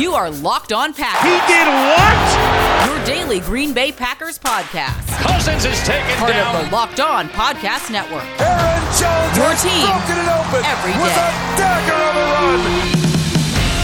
You are Locked On Packers. He did what? Your daily Green Bay Packers podcast. Cousins is taken Part down. of the Locked On Podcast Network. Aaron Jones Your has team broken it open every with a dagger of a run.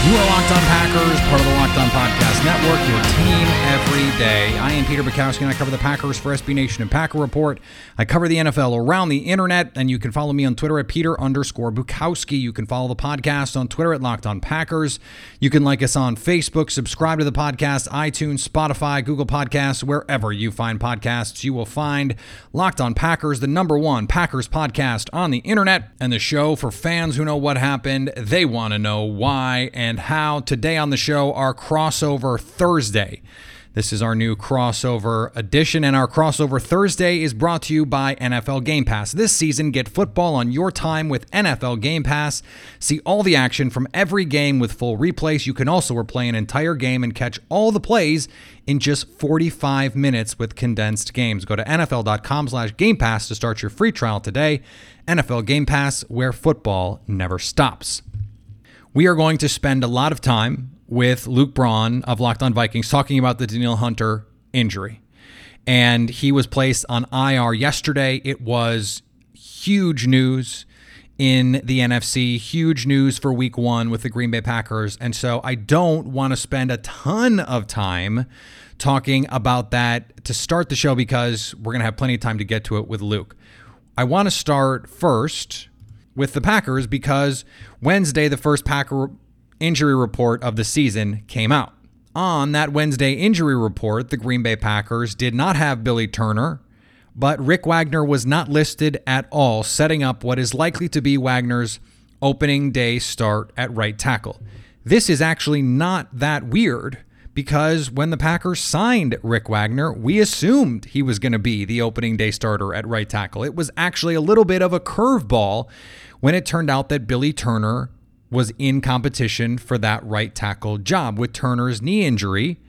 You are Locked On Packers, part of the Locked On Podcast Network, your team every day. I am Peter Bukowski, and I cover the Packers for SB Nation and Packer Report. I cover the NFL around the internet, and you can follow me on Twitter at Peter underscore Bukowski. You can follow the podcast on Twitter at Locked On Packers. You can like us on Facebook, subscribe to the podcast, iTunes, Spotify, Google Podcasts, wherever you find podcasts, you will find Locked On Packers, the number one Packers podcast on the internet, and the show for fans who know what happened. They want to know why and how. Today on the show, our crossover Thursday. This is our new crossover edition, and our crossover Thursday is brought to you by NFL Game Pass. This season, get football on your time with NFL Game Pass. See all the action from every game with full replays. You can also replay an entire game and catch all the plays in just 45 minutes with condensed games. Go to NFL.com slash Game Pass to start your free trial today. NFL Game Pass, where football never stops. We are going to spend a lot of time with Luke Braun of Locked On Vikings talking about the Daniel Hunter injury. And he was placed on IR yesterday. It was huge news in the NFC, huge news for week one with the Green Bay Packers. And so I don't want to spend a ton of time talking about that to start the show because we're going to have plenty of time to get to it with Luke. I want to start first with the Packers because Wednesday, the first Packer injury report of the season came out. On that Wednesday injury report, the Green Bay Packers did not have Billy Turner, but Rick Wagner was not listed at all, setting up what is likely to be Wagner's opening day start at right tackle. This is actually not that weird because when the Packers signed Rick Wagner, we assumed he was going to be the opening day starter at right tackle. It was actually a little bit of a curveball when it turned out that Billy Turner was in competition for that right tackle job with Turner's knee injury,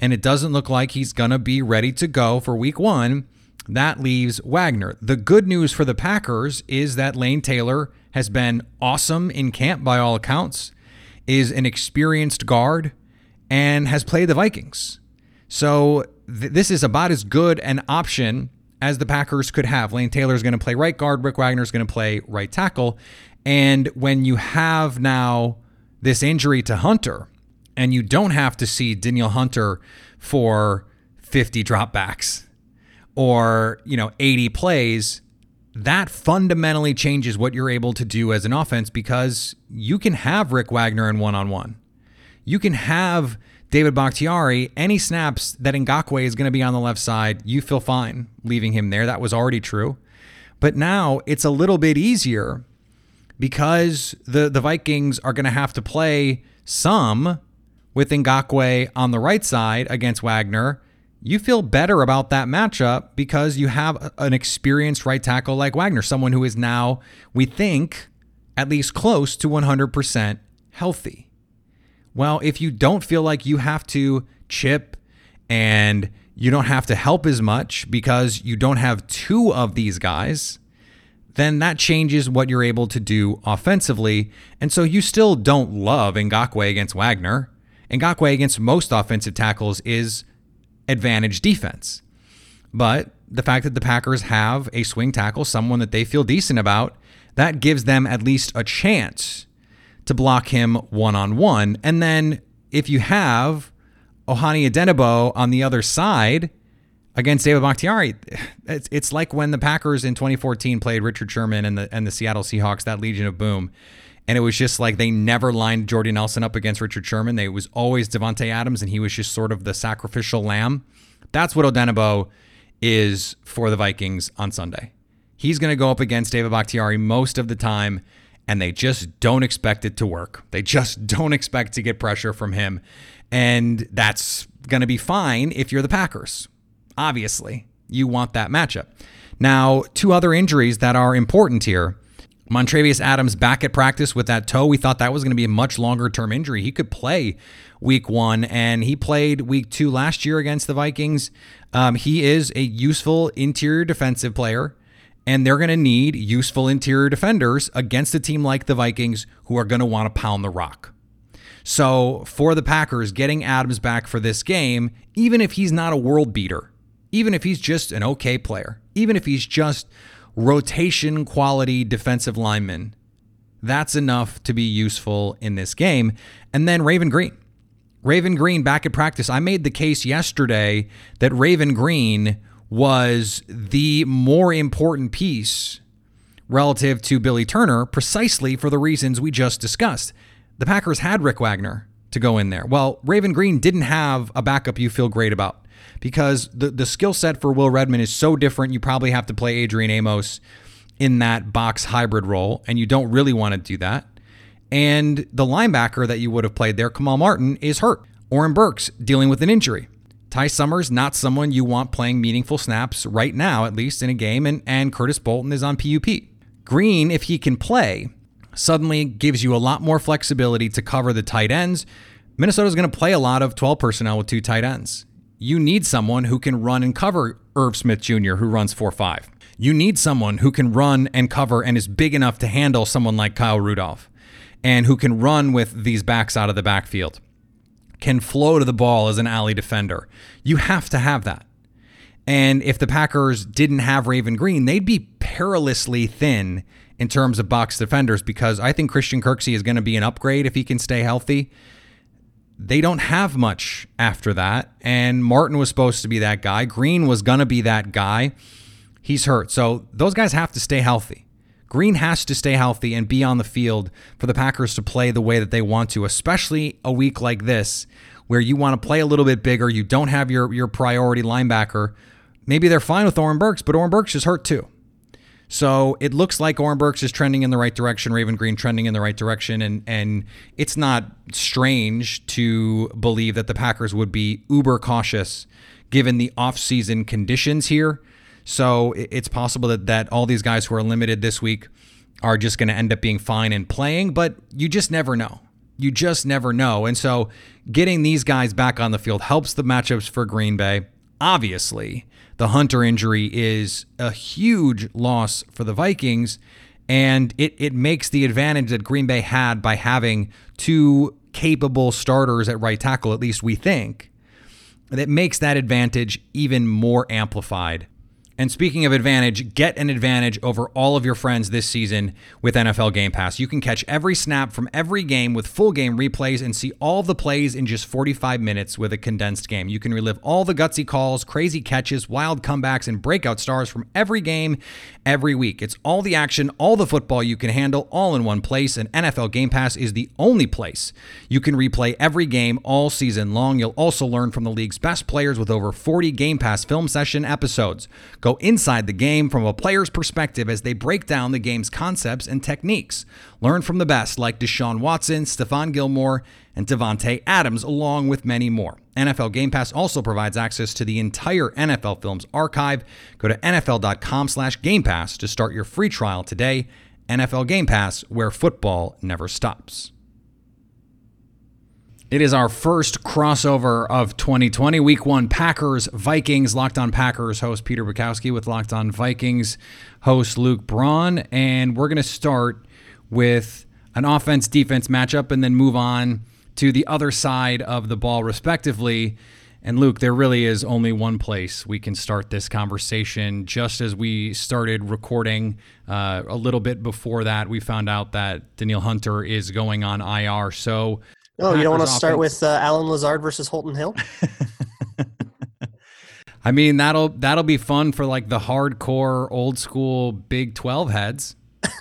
and it doesn't look like he's going to be ready to go for week one. That leaves Wagner. The good news for the Packers is that Lane Taylor has been awesome in camp by all accounts, is an experienced guard, and has played the Vikings. So th- this is about as good an option as the Packers could have. Lane Taylor is going to play right guard, Rick Wagner is going to play right tackle. And when you have now this injury to Hunter, and you don't have to see Daniel Hunter for 50 dropbacks or, you know, 80 plays, that fundamentally changes what you're able to do as an offense because you can have Rick Wagner in one on one. You can have David Bakhtiari, any snaps that Ngakoue is going to be on the left side, you feel fine leaving him there. That was already true. But now it's a little bit easier because the, the Vikings are going to have to play some with Ngakoue on the right side against Wagner. You feel better about that matchup because you have an experienced right tackle like Wagner, someone who is now, we think, at least close to 100% healthy. Well, if you don't feel like you have to chip and you don't have to help as much because you don't have two of these guys, then that changes what you're able to do offensively. And so you still don't love Ngakoue against Wagner. Ngakoue against most offensive tackles is advantage defense. But the fact that the Packers have a swing tackle, someone that they feel decent about, that gives them at least a chance to block him one on one. And then if you have Ohani Odenigbo on the other side against David Bakhtiari, it's, it's like when the Packers in 2014 played Richard Sherman and the and the Seattle Seahawks, that Legion of Boom. And it was just like they never lined Jordy Nelson up against Richard Sherman. They, was always Davante Adams, and he was just sort of the sacrificial lamb. That's what Odenigbo is for the Vikings on Sunday. He's going to go up against David Bakhtiari most of the time, and they just don't expect it to work. They just don't expect to get pressure from him. And that's going to be fine if you're the Packers. Obviously, you want that matchup. Now, two other injuries that are important here. Montravius Adams back at practice with that toe. We thought that was going to be a much longer term injury. He could play week one, and he played week two last year against the Vikings. Um, he is a useful interior defensive player, and they're going to need useful interior defenders against a team like the Vikings who are going to want to pound the rock. So for the Packers, getting Adams back for this game, even if he's not a world beater, even if he's just an okay player, even if he's just rotation quality defensive lineman, that's enough to be useful in this game. And then Raven Greene. Raven Greene back at practice. I made the case yesterday that Raven Greene was the more important piece relative to Billy Turner precisely for the reasons we just discussed. The Packers had Rick Wagner to go in there. Well, Raven Greene didn't have a backup you feel great about because the, the skill set for Will Redmond is so different. You probably have to play Adrian Amos in that box hybrid role, and you don't really want to do that. And the linebacker that you would have played there, Kamal Martin, is hurt. Oren Burks dealing with an injury. Ty Summers, not someone you want playing meaningful snaps right now, at least in a game, and, and Curtis Bolton is on PUP. Greene, if he can play, suddenly gives you a lot more flexibility to cover the tight ends. Minnesota's going to play a lot of 12 personnel with two tight ends. You need someone who can run and cover Irv Smith Jr., who runs 4 5. You need someone who can run and cover and is big enough to handle someone like Kyle Rudolph and who can run with these backs out of the backfield, can flow to the ball as an alley defender. You have to have that. And if the Packers didn't have Raven Greene, they'd be perilously thin in terms of box defenders because I think Christian Kirksey is going to be an upgrade if he can stay healthy. They don't have much after that. And Martin was supposed to be that guy. Greene was going to be that guy. He's hurt. So those guys have to stay healthy. Greene has to stay healthy and be on the field for the Packers to play the way that they want to, especially a week like this where you want to play a little bit bigger. You don't have your, your priority linebacker. Maybe they're fine with Oren Burks, but Oren Burks is hurt too. So it looks like Oren is trending in the right direction, Raven Greene trending in the right direction, and and it's not strange to believe that the Packers would be uber cautious given the offseason conditions here. So it's possible that that all these guys who are limited this week are just going to end up being fine and playing, but you just never know. You just never know. And so getting these guys back on the field helps the matchups for Green Bay. Obviously, the Hunter injury is a huge loss for the Vikings, and it, it makes the advantage that Green Bay had by having two capable starters at right tackle, at least we think, that makes that advantage even more amplified and speaking of advantage, get an advantage over all of your friends this season with NFL Game Pass. You can catch every snap from every game with full game replays and see all the plays in just 45 minutes with a condensed game. You can relive all the gutsy calls, crazy catches, wild comebacks, and breakout stars from every game every week. It's all the action, all the football you can handle, all in one place, and NFL Game Pass is the only place you can replay every game all season long. You'll also learn from the league's best players with over 40 Game Pass film session episodes. Inside the game from a player's perspective as they break down the game's concepts and techniques. Learn from the best like Deshaun Watson, Stephon Gilmore, and Davante Adams, along with many more. NFL Game Pass also provides access to the entire NFL Films archive. Go to nfl.com slash Game Pass to start your free trial today. NFL Game Pass, where football never stops. It is our first crossover of 2020, week one Packers, Vikings, Locked on Packers host Peter Bukowski with Locked on Vikings host Luke Braun. And we're going to start with an offense defense matchup and then move on to the other side of the ball, respectively. And Luke, there really is only one place we can start this conversation. Just as we started recording uh, a little bit before that, we found out that Danielle Hunter is going on IR. So Oh, you don't want to start with uh, Allen Lazard versus Holton Hill? I mean, that'll that'll be fun for like the hardcore old school Big 12 heads.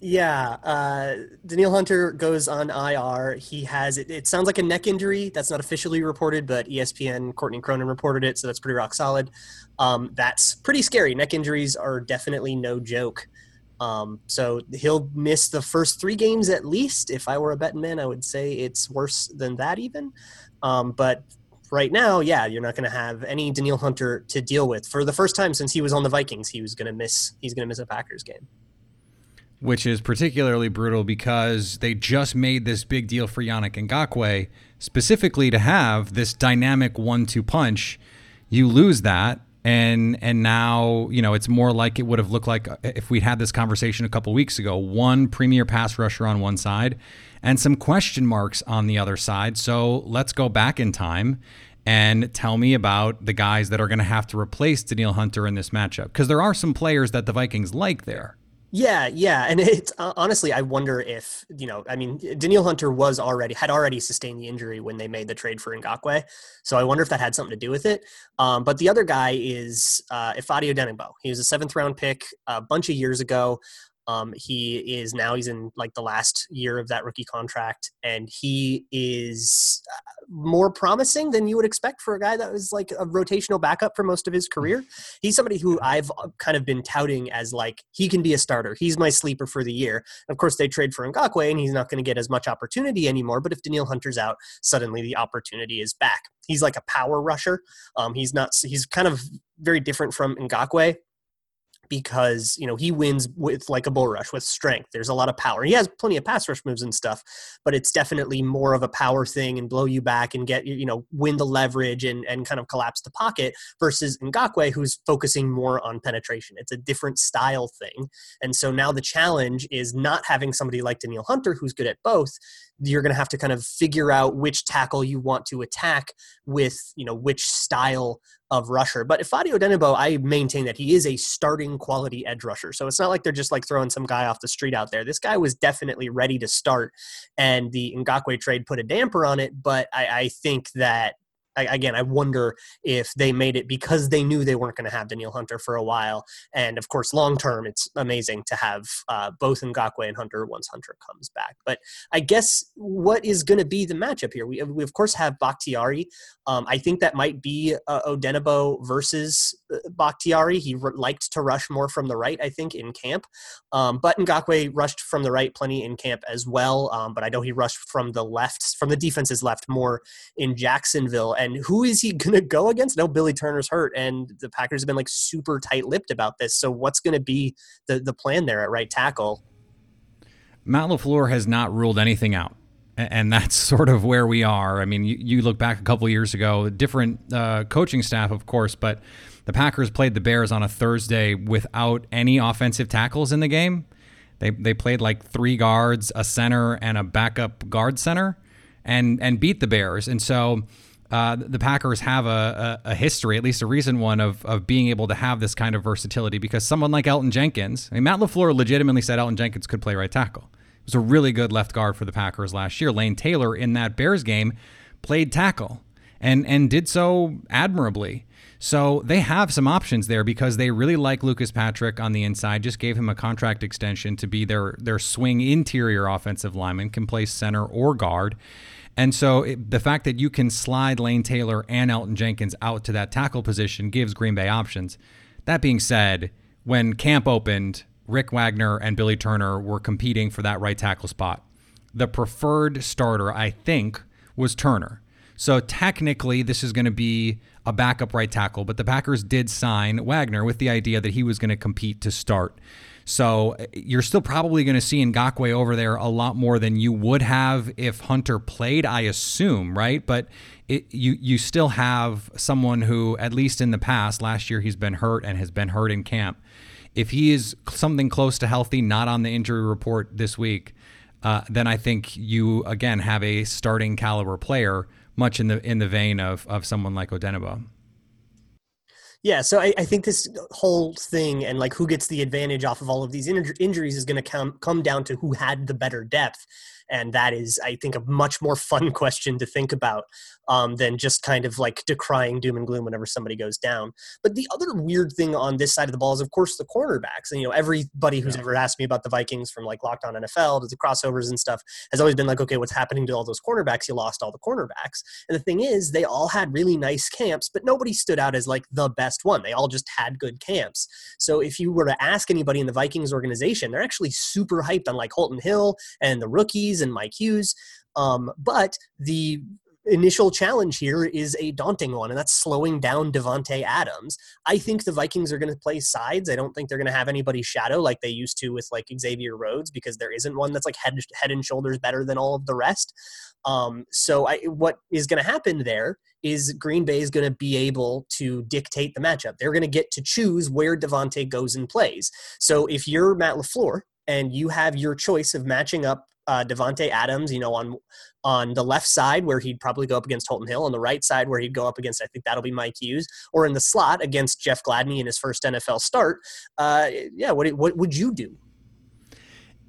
yeah, uh, Danielle Hunter goes on IR. He has it, it. sounds like a neck injury. That's not officially reported, but ESPN Courtney Cronin reported it, so that's pretty rock solid. Um, that's pretty scary. Neck injuries are definitely no joke. Um, so he'll miss the first three games at least. If I were a betting man, I would say it's worse than that even. Um, but right now, yeah, you're not going to have any Danielle Hunter to deal with for the first time since he was on the Vikings. He was going to miss. He's going to miss a Packers game. Which is particularly brutal because they just made this big deal for Yannick Ngakoue specifically to have this dynamic one-two punch. You lose that, and and now you know it's more like it would have looked like uh, if we'd had this conversation a couple weeks ago. One premier pass rusher on one side, and some question marks on the other side. So let's go back in time and tell me about the guys that are going to have to replace Danielle Hunter in this matchup because there are some players that the Vikings like there. Yeah, yeah, and it's uh, honestly, I wonder if you know. I mean, Daniel Hunter was already had already sustained the injury when they made the trade for Ngakoue, so I wonder if that had something to do with it. Um, but the other guy is uh, Ifeadi Odenigbo. He was a seventh round pick a bunch of years ago. Um, he is now he's in like the last year of that rookie contract, and he is uh, more promising than you would expect for a guy that was like a rotational backup for most of his career. He's somebody who I've uh, kind of been touting as like he can be a starter. He's my sleeper for the year. Of course, they trade for Ngakoue, and he's not going to get as much opportunity anymore. But if Danielle Hunter's out, suddenly the opportunity is back. He's like a power rusher. Um, he's not. He's kind of very different from Ngakoue because you know he wins with like a bull rush with strength. There's a lot of power. He has plenty of pass rush moves and stuff, but it's definitely more of a power thing and blow you back and get you know win the leverage and and kind of collapse the pocket versus Ngakoue who's focusing more on penetration. It's a different style thing, and so now the challenge is not having somebody like Daniel Hunter who's good at both. You're going to have to kind of figure out which tackle you want to attack with you know which style of rusher. But if Ifeadi Odenigbo, I maintain that he is a starting quality edge rusher. So it's not like they're just like throwing some guy off the street out there. This guy was definitely ready to start, and the Ngakoue trade put a damper on it. But I, I think that again, I wonder if they made it because they knew they weren't going to have Danielle Hunter for a while. And of course, long term, it's amazing to have uh, both Ngakoue and Hunter once Hunter comes back. But I guess what is going to be the matchup here? We, we of course have Bakhtiari. Um, I think that might be uh, Odenigbo versus uh, Bakhtiari. He re- liked to rush more from the right, I think, in camp. Um, but Ngakoue rushed from the right plenty in camp as well. Um, but I know he rushed from the left, from the defense's left more in Jacksonville. And and who is he going to go against? No, Billy Turner's hurt, and the Packers have been like super tight-lipped about this. So what's going to be the the plan there at right tackle? Matt LaFleur has not ruled anything out. And that's sort of where we are. I mean, you, you look back a couple years ago, different uh, coaching staff, of course, but the Packers played the Bears on a Thursday without any offensive tackles in the game. They, they played like three guards, a center, and a backup guard center, and and beat the Bears. And so uh, the Packers have a, a, a, history, at least a recent one, of, of being able to have this kind of versatility because someone like Elgton Jenkins, I mean, Matt LaFleur legitimately said Elgton Jenkins could play right tackle. He was a really good left guard for the Packers last year. Lane Taylor in that Bears game played tackle and, and did so admirably. So they have some options there because they really like Lucas Patrick on the inside. Just gave him a contract extension to be their their swing interior offensive lineman, can play center or guard. And so it, the fact that you can slide Lane Taylor and Elgton Jenkins out to that tackle position gives Green Bay options. That being said, when camp opened, Rick Wagner and Billy Turner were competing for that right tackle spot. The preferred starter, I think, was Turner. So technically, this is going to be a backup right tackle, but the Packers did sign Wagner with the idea that he was going to compete to start. So uh, you're still probably going to see Ngakoue over there a lot more than you would have if Hunter played, I assume, right? But it, you you still have someone who, at least in the past, last year he's been hurt and has been hurt in camp. If he is something close to healthy, not on the injury report this week, uh, then I think you again have a starting caliber player, much in the in the vein of of someone like Odenigbo. Yeah, so I, I, think this whole thing and like who gets the advantage off of all of these injuries is going to come come down to who had the better depth and that is i think a much more fun question to think about um, than just kind of like decrying doom and gloom whenever somebody goes down. But the other weird thing on this side of the ball is of course the cornerbacks. And you know everybody who's yeah. ever asked me about the vikings from like locked on nfl to the crossovers and stuff has always been like okay what's happening to all those cornerbacks? You lost all the cornerbacks. And the thing is they all had really nice camps but nobody stood out as like the best one. They all just had good camps. So if you were to ask anybody in the vikings organization they're actually super hyped on like holton hill and the rookies and Mike Hughes. Um, but the initial challenge here is a daunting one, and that's slowing down Davante Adams. I think the Vikings are going to play sides. I don't think they're going to have anybody shadow like they used to with like Xavier Rhodes because there isn't one that's like head head and shoulders better than all of the rest. Um, so I, what is going to happen there is Green Bay is going to be able to dictate the matchup. They're going to get to choose where Davante goes and plays. So if you're Matt LaFleur and you have your choice of matching up uh, Davante Adams, you know, on on the left side where he'd probably go up against Holton Hill, on the right side where he'd go up against, I think that'll be Mike Hughes, or in the slot against Jeff Gladney in his first NFL start. Uh, yeah, what what would you do?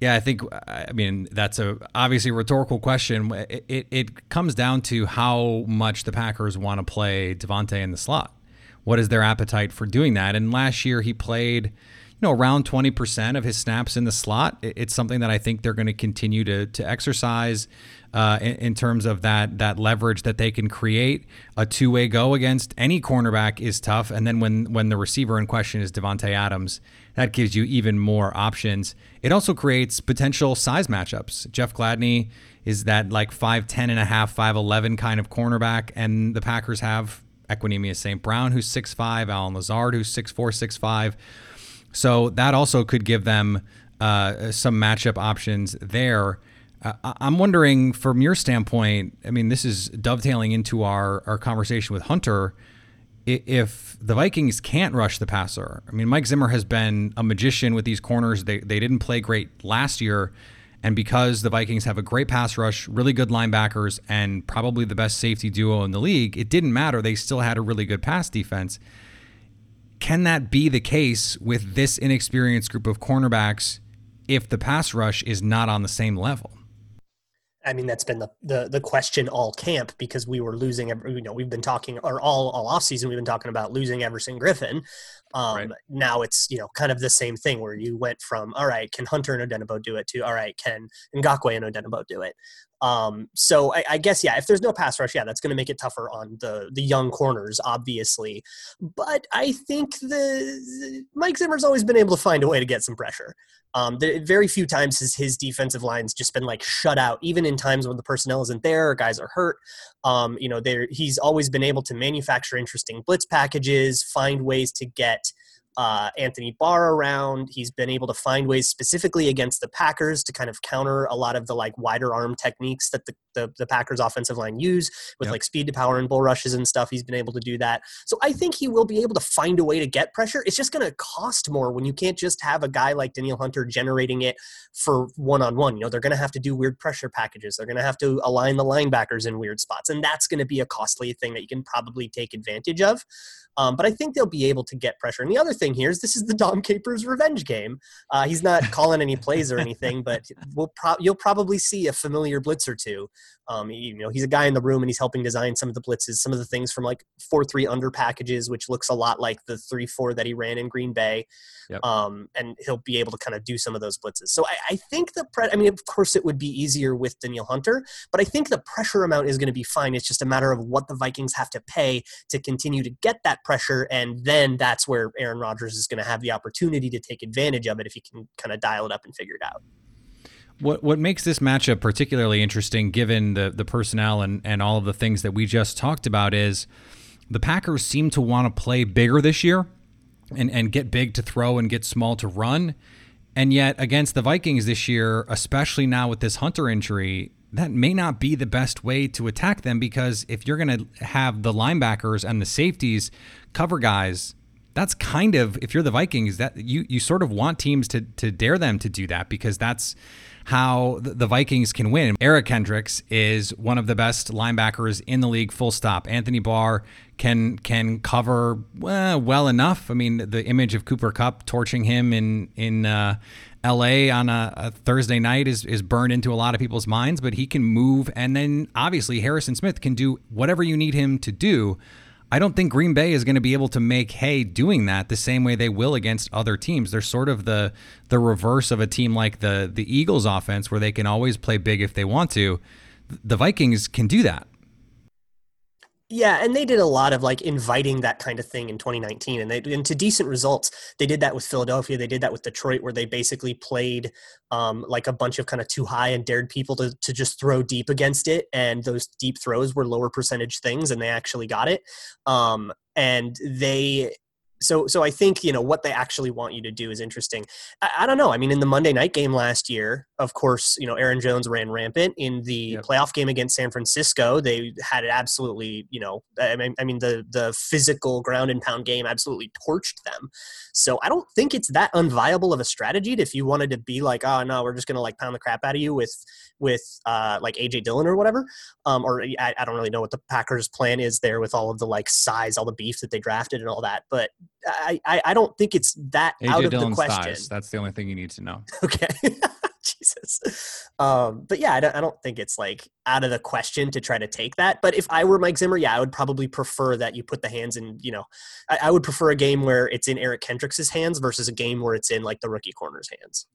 Yeah, I think I mean that's a obviously rhetorical question. It, it, it comes down to how much the Packers want to play Davante in the slot. What is their appetite for doing that? And last year he played know, around 20% of his snaps in the slot. It's something that I think they're going to continue to to exercise uh, in, in, terms of that that leverage that they can create. A two way go against any cornerback is tough, and then when when the receiver in question is Davante Adams, that gives you even more options. It also creates potential size matchups. Jeff Gladney is that like 5'10 and a half, 5'11 kind of cornerback, and the Packers have Equanimeous St. Brown, who's 6'5, Allen Lazard, who's 6'4, 6'5. So that also could give them uh, some matchup options there. Uh, I'm wondering, from your standpoint, I mean, this is dovetailing into our, our conversation with Hunter. If the Vikings can't rush the passer, I mean, Mike Zimmer has been a magician with these corners. They, they didn't play great last year. And because the Vikings have a great pass rush, really good linebackers, and probably the best safety duo in the league, it didn't matter. They still had a really good pass defense. Can that be the case with this inexperienced group of cornerbacks if the pass rush is not on the same level? I mean, that's been the, the the question all camp because we were losing. You know, we've been talking, or all all off season, we've been talking about losing Everson Griffen. Um, right. Now it's you know kind of the same thing where you went from all right, can Hunter and Odenigbo do it to all right, can Ngakoue and Odenigbo do it? Um, so I, I, guess yeah, if there's no pass rush, yeah, that's going to make it tougher on the the young corners, obviously. But I think the Mike Zimmer's always been able to find a way to get some pressure. Um, the, very few times has his defensive line's just been like shut out, even in times when the personnel isn't there or guys are hurt. Um, you know, he's always been able to manufacture interesting blitz packages, find ways to get uh, Anthony Barr around. He's been able to find ways specifically against the Packers to kind of counter a lot of the like wider arm techniques that the, the, the Packers offensive line use with yep. like speed to power and bull rushes and stuff. He's been able to do that. So I think he will be able to find a way to get pressure. It's just going to cost more when you can't just have a guy like Daniel Hunter generating it for one on one. You know, they're going to have to do weird pressure packages. They're going to have to align the linebackers in weird spots. And that's going to be a costly thing that you can probably take advantage of. Um, but I think they'll be able to get pressure. And the other thing here is this is the Dom Capers revenge game. Uh, he's not calling any plays or anything, but we'll pro- you'll probably see a familiar blitz or two. Um, you know, he's a guy in the room and he's helping design some of the blitzes, some of the things from like four three under packages, which looks a lot like the three four that he ran in Green Bay. Yep. Um, and he'll be able to kind of do some of those blitzes. So I, I think the pre- I mean, of course, it would be easier with Daniel Hunter, but I think the pressure amount is going to be fine. It's just a matter of what the Vikings have to pay to continue to get that pressure, and then that's where Aaron Rodgers is going to have the opportunity to take advantage of it if he can kind of dial it up and figure it out. What what makes this matchup particularly interesting, given the the personnel and and all of the things that we just talked about, is the Packers seem to want to play bigger this year, and and get big to throw and get small to run, and yet against the Vikings this year, especially now with this Hunter injury, that may not be the best way to attack them because if you're going to have the linebackers and the safeties cover guys that's kind of if you're the Vikings that you you sort of want teams to to dare them to do that because that's how the Vikings can win. Eric Kendricks is one of the best linebackers in the league, full stop. Anthony Barr can can cover well, well enough. I mean, the image of Cooper Kupp torching him in in uh, L.A. on a, a, Thursday night is is burned into a lot of people's minds, but he can move, and then obviously Harrison Smith can do whatever you need him to do. I don't think Green Bay is going to be able to make hay doing that the same way they will against other teams. They're sort of the the reverse of a team like the the Eagles offense where they can always play big if they want to. The Vikings can do that. Yeah, and they did a lot of like inviting that kind of thing in 2019, and they and to decent results. They did that with Philadelphia. They did that with Detroit, where they basically played um, like a bunch of kind of too high and dared people to to just throw deep against it, and those deep throws were lower percentage things, and they actually got it. Um, and they so so I think you know what they actually want you to do is interesting. I, I, don't know. I mean, in the Monday night game last year, of course, you know Aaron Jones ran rampant. In the yep. playoff game against San Francisco, they had it absolutely. You know, I mean, I mean the the physical ground and pound game absolutely torched them. So I don't think it's that unviable of a strategy if you wanted to be like, oh no, we're just gonna like pound the crap out of you with with uh, like AJ Dillon or whatever. Um, or I, I don't really know what the Packers' plan is there with all of the like size, all the beef that they drafted and all that, but I, I, I don't think it's that AJ out of Dillon's the question. Thighs. That's the only thing you need to know. Okay. Jesus. Um, but yeah, I don't, I don't think it's like out of the question to try to take that. But if I were Mike Zimmer, yeah, I would probably prefer that you put the hands in, you know, I, I would prefer a game where it's in Eric Kendricks' hands versus a game where it's in like the rookie corner's hands.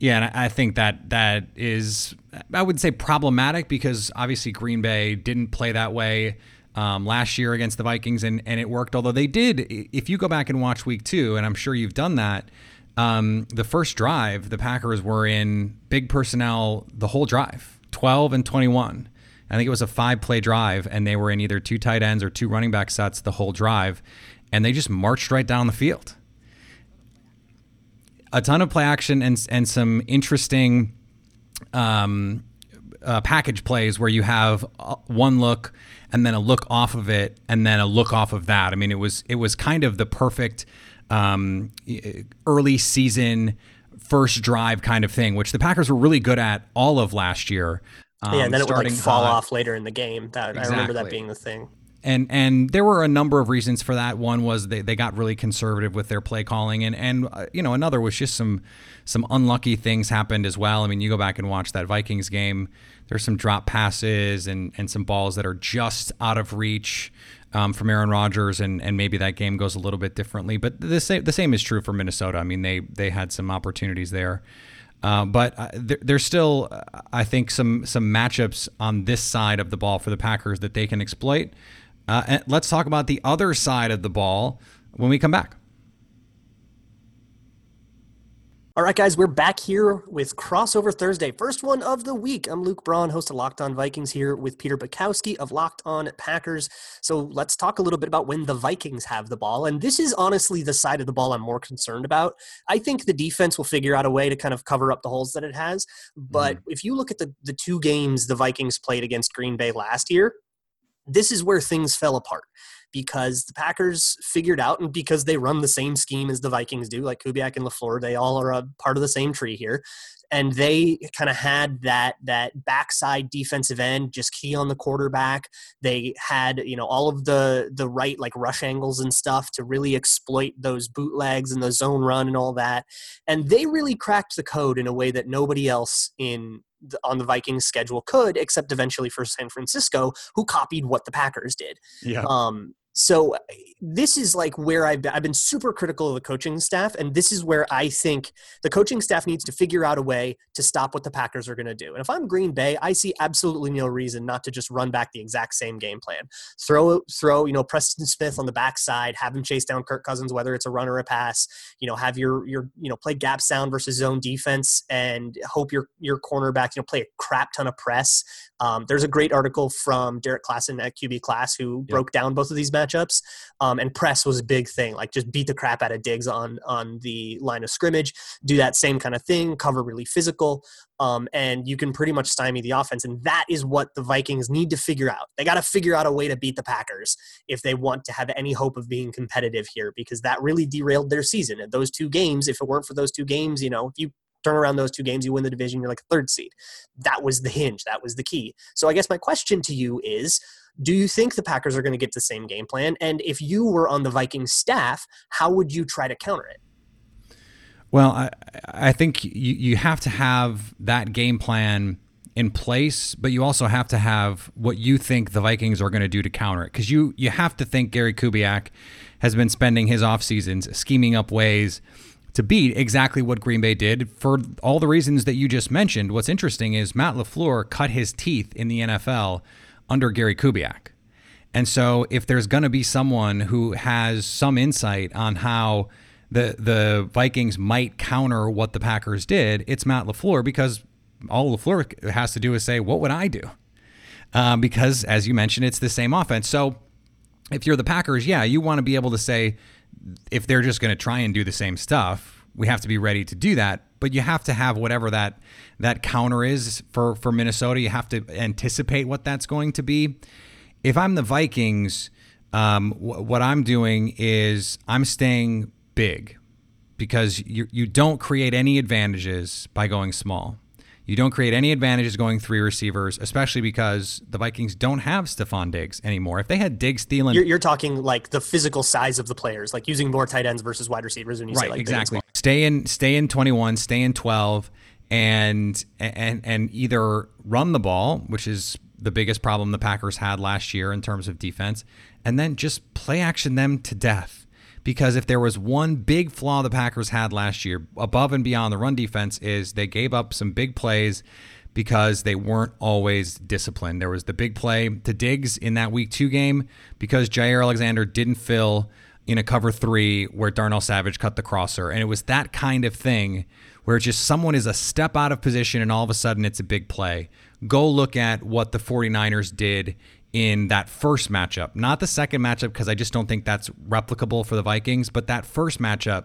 Yeah, and I think that that is, I would say, problematic because obviously Green Bay didn't play that way um, last year against the Vikings, and, and it worked. Although they did, if you go back and watch week two, and I'm sure you've done that, um, the first drive, the Packers were in big personnel the whole drive 12 and 21. I think it was a five play drive, and they were in either two tight ends or two running back sets the whole drive, and they just marched right down the field. A ton of play action and, and some interesting um, uh, package plays where you have uh, one look and then a look off of it and then a look off of that. I mean, it was it was kind of the perfect um, early season first drive kind of thing, which the Packers were really good at all of last year. Um, yeah, and then it would like fall off later in the game. That exactly. I remember that being the thing. And and there were a number of reasons for that. One was they, they got really conservative with their play calling, and and uh, you know another was just some some unlucky things happened as well. I mean, you go back and watch that Vikings game there's some drop passes and, and some balls that are just out of reach um, from Aaron Rodgers, and, and maybe that game goes a little bit differently. But the same the same is true for Minnesota. I mean, they they had some opportunities there. Uh, but uh, there, there's still, uh, I think, some some matchups on this side of the ball for the Packers that they can exploit. Uh, and let's talk about the other side of the ball when we come back. All right, guys, we're back here with Crossover Thursday, first one of the week. I'm Luke Braun, host of Locked On Vikings, here with Peter Bukowski of Locked On Packers. So let's talk a little bit about when the Vikings have the ball. And this is honestly the side of the ball I'm more concerned about. I think the defense will figure out a way to kind of cover up the holes that it has. But mm. if you look at the, the two games the Vikings played against Green Bay last year, this is where things fell apart because the Packers figured out, and because they run the same scheme as the Vikings do, like Kubiak and LaFleur, they all are a part of the same tree here. And they kind of had that that backside defensive end, just key on the quarterback. They had you know all of the the right like rush angles and stuff to really exploit those bootlegs and the zone run and all that. And they really cracked the code in a way that nobody else in on the Vikings schedule could, except eventually for San Francisco, who copied what the Packers did. Yeah. Um, so this is like where I've been, I've been super critical of the coaching staff, and this is where I think the coaching staff needs to figure out a way to stop what the Packers are going to do. And if I'm Green Bay, I see absolutely no reason not to just run back the exact same game plan. Throw throw you know Preston Smith on the backside, have him chase down Kirk Cousins, whether it's a run or a pass. You know, have your your you know play gap sound versus zone defense, and hope your your cornerback you know play a crap ton of press. Um, there's a great article from Derek Klassen at QB Class who yep. broke down both of these matchups. Um, and press was a big thing. Like just beat the crap out of Diggs on on the line of scrimmage. Do that same kind of thing. Cover really physical. Um, and you can pretty much stymie the offense. And that is what the Vikings need to figure out. They got to figure out a way to beat the Packers if they want to have any hope of being competitive here, because that really derailed their season. And those two games, if it weren't for those two games, you know, if you turn around those two games, you win the division, you're like a third seed. That was the hinge. That was the key. So I guess my question to you is do you think the Packers are going to get the same game plan? And if you were on the Vikings staff, how would you try to counter it? Well, I, I think you, you have to have that game plan in place, but you also have to have what you think the Vikings are going to do to counter it. Because you, you have to think Gary Kubiak has been spending his off seasons scheming up ways to beat exactly what Green Bay did for all the reasons that you just mentioned. What's interesting is Matt LaFleur cut his teeth in the NFL under Gary Kubiak. And so, if there's going to be someone who has some insight on how the the Vikings might counter what the Packers did, it's Matt Lafleur because all Lafleur has to do is say, "What would I do?" Um, because, as you mentioned, it's the same offense. So, if you're the Packers, yeah, you want to be able to say, if they're just going to try and do the same stuff, we have to be ready to do that. But you have to have whatever that that counter is for for Minnesota. You have to anticipate what that's going to be. If I'm the Vikings, um, w- what I'm doing is I'm staying big because you you don't create any advantages by going small. You don't create any advantages going three receivers, especially because the Vikings don't have Stefon Diggs anymore. If they had Diggs, Thielen, You're, you're talking like the physical size of the players, like using more tight ends versus wide receivers. When you say right, like exactly. Stay in, stay in twenty one, stay in twelve, and and and either run the ball, which is the biggest problem the Packers had last year in terms of defense, and then just play action them to death. Because if there was one big flaw the Packers had last year, above and beyond the run defense, is they gave up some big plays because they weren't always disciplined. There was the big play to Diggs in that week two game because Jaire Alexander didn't fill in a cover three where Darnell Savage cut the crosser. And it was that kind of thing where just someone is a step out of position and all of a sudden it's a big play. Go look at what the 49ers did in that first matchup, not the second matchup, because I just don't think that's replicable for the Vikings, but that first matchup,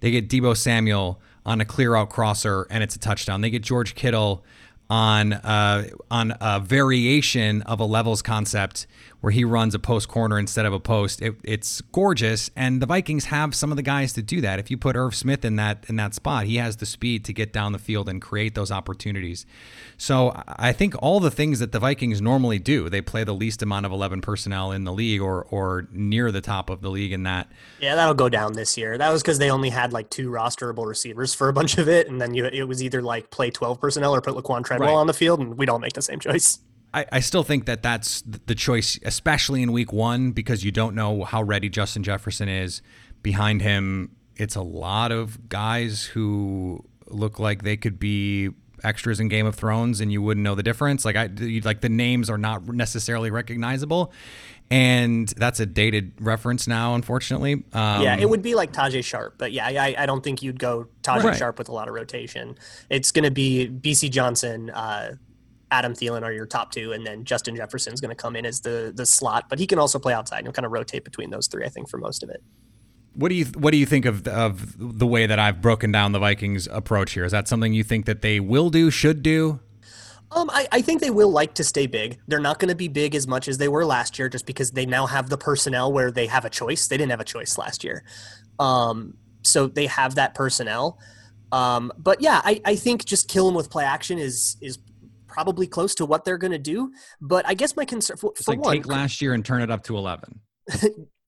they get Deebo Samuel on a clear out crosser and it's a touchdown. They get George Kittle on uh, on a variation of a levels concept where he runs a post corner instead of a post. It, it's gorgeous, and the Vikings have some of the guys to do that. If you put Irv Smith in that in that spot, he has the speed to get down the field and create those opportunities. So I think all the things that the Vikings normally do, they play the least amount of eleven personnel in the league, or or near the top of the league in that. Yeah, that'll go down this year. That was because they only had like two rosterable receivers for a bunch of it, and then you it was either like play twelve personnel or put Laquan Treadwell Right. on the field, and we don't make the same choice. I, I still think that that's the choice, especially in week one, because you don't know how ready Justin Jefferson is. Behind him, it's a lot of guys who look like they could be extras in Game of Thrones, and you wouldn't know the difference. Like I, like the names are not necessarily recognizable, and that's a dated reference now, unfortunately. Um, yeah, it would be like Tajaé Sharpe, but yeah, I, I don't think you'd go Tajaé Right. Sharpe with a lot of rotation. It's going to be Bisi Johnson, uh, Adam Thielen are your top two, and then Justin Jefferson's going to come in as the the slot, but he can also play outside and he'll kind of rotate between those three. I think for most of it. What do you What do you think of of the way that I've broken down the Vikings' approach here? Is that something you think that they will do, should do? Um, I, I think they will like to stay big. They're not going to be big as much as they were last year, just because they now have the personnel where they have a choice. They didn't have a choice last year, um, so they have that personnel. Um, but yeah, I, I think just kill them with play action is is probably close to what they're going to do. But I guess my concern for, for like one, take last year and turn it up to eleven.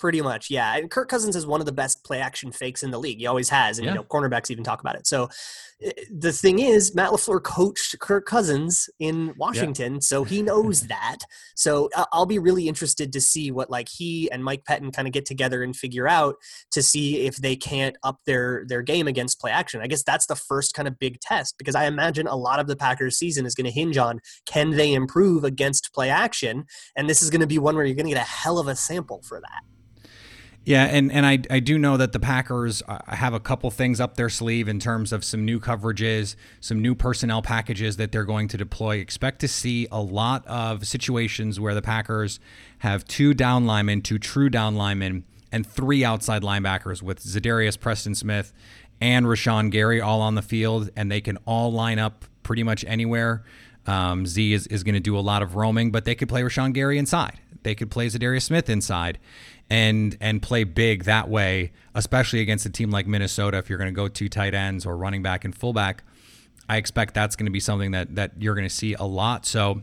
Pretty much, yeah. And Kirk Cousins is one of the best play action fakes in the league. He always has, and Yeah. you know, cornerbacks even talk about it. So eh, the thing is, Matt Lafleur coached Kirk Cousins in Washington, so he knows that. So I'll be really interested to see what like he and Mike Pettine kind of get together and figure out to see if they can't up their their game against play action. I guess that's the first kind of big test because I imagine a lot of the Packers season is going to hinge on can they improve against play action, and this is going to be one where you're going to get a hell of a sample for that. Yeah, and, and I, I do know that the Packers uh, have a couple things up their sleeve in terms of some new coverages, some new personnel packages that they're going to deploy. Expect to see a lot of situations where the Packers have two down linemen, two true down linemen, and three outside linebackers with Za'Darius Preston Smith and Rashan Gary all on the field, and they can all line up pretty much anywhere. Um, Z is, is going to do a lot of roaming, but they could play Rashan Gary inside. They could play Za'Darius Smith inside and and play big that way, especially against a team like Minnesota. If you're going to go two tight ends or running back and fullback, I expect that's going to be something that that you're going to see a lot. So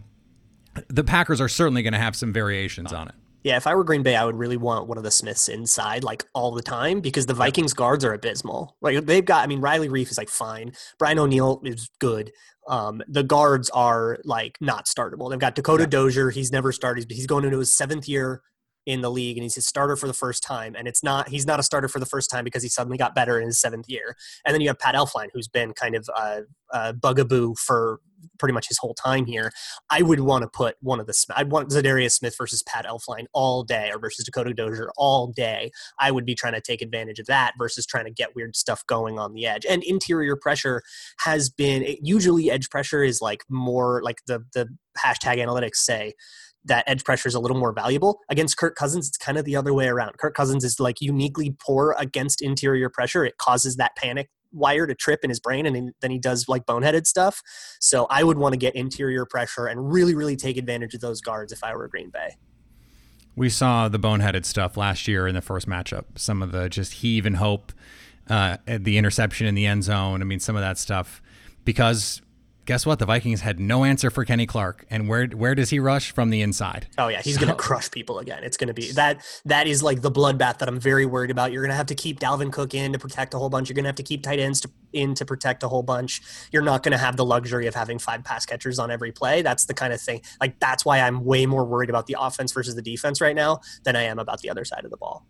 the Packers are certainly going to have some variations on it. Yeah, if I were Green Bay, I would really want one of the Smiths inside like all the time because the Vikings guards are abysmal. Like they've got, I mean, Riley Reiff is like fine. Brian O'Neill is good. Um, the guards are like not startable. They've got Dakota Dozier. He's never started. But he's going into his seventh year in the league and he's a starter for the first time. And it's not, he's not a starter for the first time because he suddenly got better in his seventh year. And then you have Pat Elflein, who's been kind of uh, uh, bugaboo for pretty much his whole time here. I would want to put one of the I want Za'Darius Smith versus Pat Elflein all day, or versus Dakota Dozier all day. I would be trying to take advantage of that versus trying to get weird stuff going on the edge. And interior pressure has been usually edge pressure is like more like the the hashtag analytics say that edge pressure is a little more valuable. Against Kirk Cousins, it's kind of the other way around. Kirk Cousins is like uniquely poor against interior pressure. It causes that panic wire to trip in his brain and then he does like boneheaded stuff. So I would want to get interior pressure and really, really take advantage of those guards if I were Green Bay. We saw the boneheaded stuff last year in the first matchup. Some of the just heave and hope, uh, the interception in the end zone. I mean, some of that stuff because guess what? The Vikings had no answer for Kenny Clark. And where where does he rush from the inside? Oh yeah, he's so. going to crush people again. It's going to be that that is like the bloodbath that I'm very worried about. You're going to have to keep Dalvin Cook in to protect a whole bunch. You're going to have to keep tight ends to, in to protect a whole bunch. You're not going to have the luxury of having five pass catchers on every play. That's the kind of thing. Like that's why I'm way more worried about the offense versus the defense right now than I am about the other side of the ball.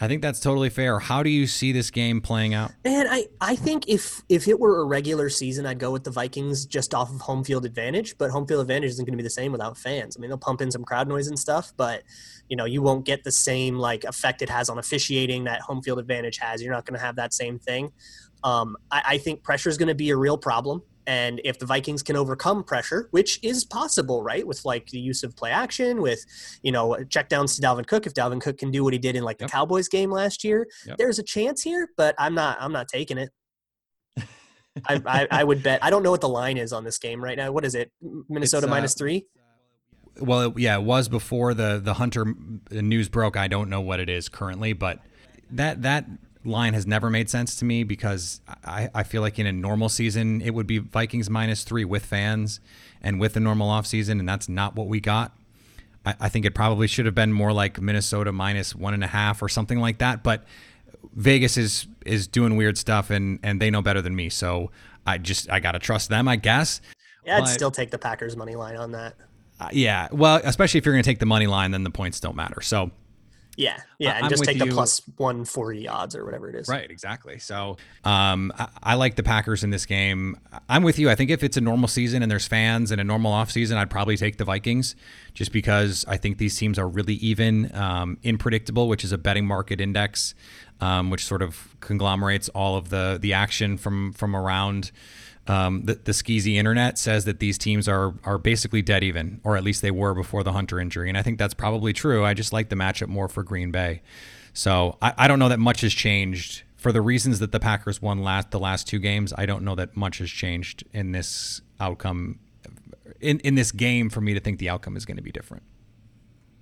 I think that's totally fair. How do you see this game playing out? Man, I, I think if if it were a regular season, I'd go with the Vikings just off of home field advantage. But home field advantage isn't going to be the same without fans. I mean, they'll pump in some crowd noise and stuff, but you know, you won't get the same like effect it has on officiating that home field advantage has. You're not going to have that same thing. Um, I, I think pressure is going to be a real problem. And if the Vikings can overcome pressure, which is possible, right, with like the use of play action, with you know checkdowns to Dalvin Cook, if Dalvin Cook can do what he did in like yep. the Cowboys game last year, yep. there's a chance here. But I'm not, I'm not taking it. I, I, I, would bet. I don't know what the line is on this game right now. What is it? Minnesota uh, minus three. Well, yeah, it was before the the Hunter news broke. I don't know what it is currently, but that that line has never made sense to me because I, I feel like in a normal season it would be Vikings minus three with fans and with the normal offseason, and that's not what we got. I, I think it probably should have been more like Minnesota minus one and a half or something like that. But Vegas is is doing weird stuff and and they know better than me. So I just I gotta trust them, I guess. Yeah, I'd but, still take the Packers money line on that. Uh, yeah, well, especially if you're to take the money line, then the points don't matter. So yeah, yeah, and I'm just take the plus 140 odds or whatever it is. Right, exactly. So um, I, I, like the Packers in this game. I'm with you. I think if it's a normal season and there's fans and a normal offseason, I'd probably take the Vikings just because I think these teams are really even, um, unpredictable, which is a betting market index, um, which sort of conglomerates all of the the action from from around um, the, the skeezy internet says that these teams are are basically dead even, or at least they were before the Hunter injury, and I think that's probably true. I just like the matchup more for Green Bay, so I, I don't know that much has changed for the reasons that the Packers won last the last two games. I don't know that much has changed in this outcome in in this game for me to think the outcome is going to be different.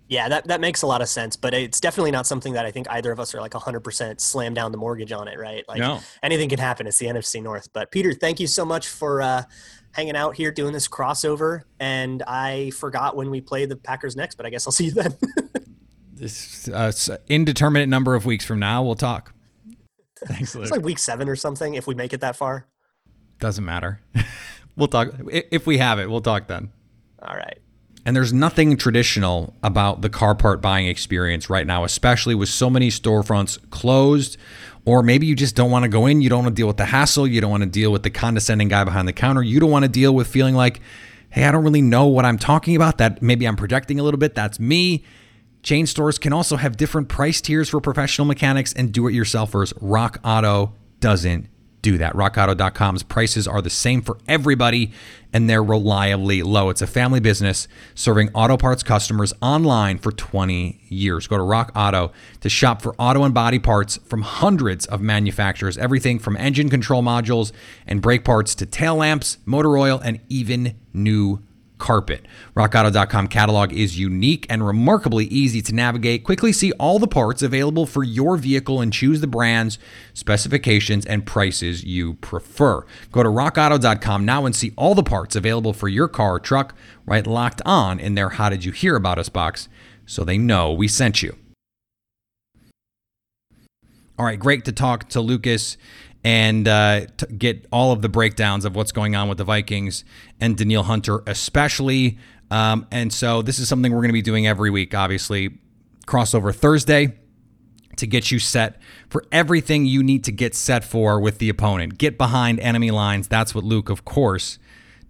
Yeah, that, that makes a lot of sense, but it's definitely not something that I think either of us are like 100% slam down the mortgage on it, right? Like no. anything can happen. It's the NFC North. But Peter, thank you so much for uh, hanging out here doing this crossover. And I forgot when we play the Packers next, but I guess I'll see you then. this uh, indeterminate number of weeks from now, we'll talk. Thanks, Luke. It's like week seven or something if we make it that far. Doesn't matter. we'll talk. If we have it, we'll talk then. All right. And there's nothing traditional about the car part buying experience right now, especially with so many storefronts closed. Or maybe you just don't want to go in. You don't want to deal with the hassle. You don't want to deal with the condescending guy behind the counter. You don't want to deal with feeling like, hey, I don't really know what I'm talking about. That maybe I'm projecting a little bit. That's me. Chain stores can also have different price tiers for professional mechanics and do it yourselfers. Rock Auto doesn't do that. RockAuto.com's prices are the same for everybody and they're reliably low. It's a family business serving auto parts customers online for 20 years. Go to Rock Auto to shop for auto and body parts from hundreds of manufacturers, everything from engine control modules and brake parts to tail lamps, motor oil, and even new carpet. RockAuto.com catalog is unique and remarkably easy to navigate. Quickly see all the parts available for your vehicle and choose the brands, specifications, and prices you prefer. Go to RockAuto.com now and see all the parts available for your car or truck write locked on in their How Did You Hear About Us box so they know we sent you. All right, great to talk to Lucas and uh, get all of the breakdowns of what's going on with the Vikings and Danielle Hunter, especially. Um, and so this is something we're going to be doing every week, obviously. Crossover Thursday. to get you set for everything you need to get set for with the opponent. Get behind enemy lines. That's what Luke, of course,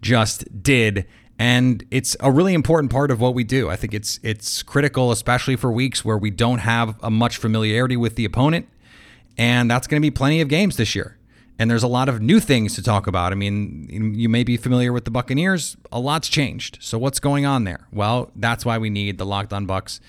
just did. And it's a really important part of what we do. I think it's it's critical, especially for weeks where we don't have a much familiarity with the opponent. And that's going to be plenty of games this year. And there's a lot of new things to talk about. I mean, you may be familiar with the Buccaneers. A lot's changed. So what's going on there? Well, that's why we need the Locked On Bucks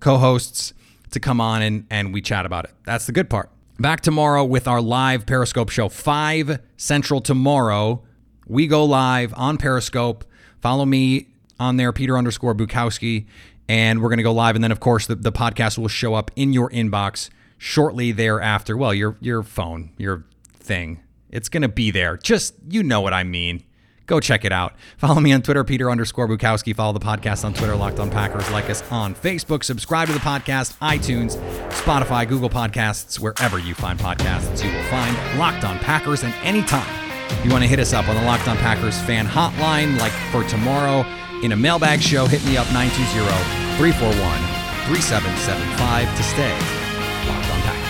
co-hosts to come on and, and we chat about it. That's the good part. Back tomorrow with our live Periscope show, 5 Central tomorrow. We go live on Periscope. Follow me on there, Peter underscore Bukowski, and we're going to go live. And then, of course, the, the podcast will show up in your inbox shortly thereafter. Well, your your phone, your thing. It's to be there. Just, you know what I mean. Go check it out. Follow me on Twitter, Peter underscore Bukowski. Follow the podcast on Twitter, Locked on Packers. Like us on Facebook. Subscribe to the podcast, iTunes, Spotify, Google Podcasts, wherever you find podcasts, you will find Locked on Packers. And anytime you want to hit us up on the Locked on Packers fan hotline, like for tomorrow in a mailbag show, hit me up 920 341 3775 to stay 状态。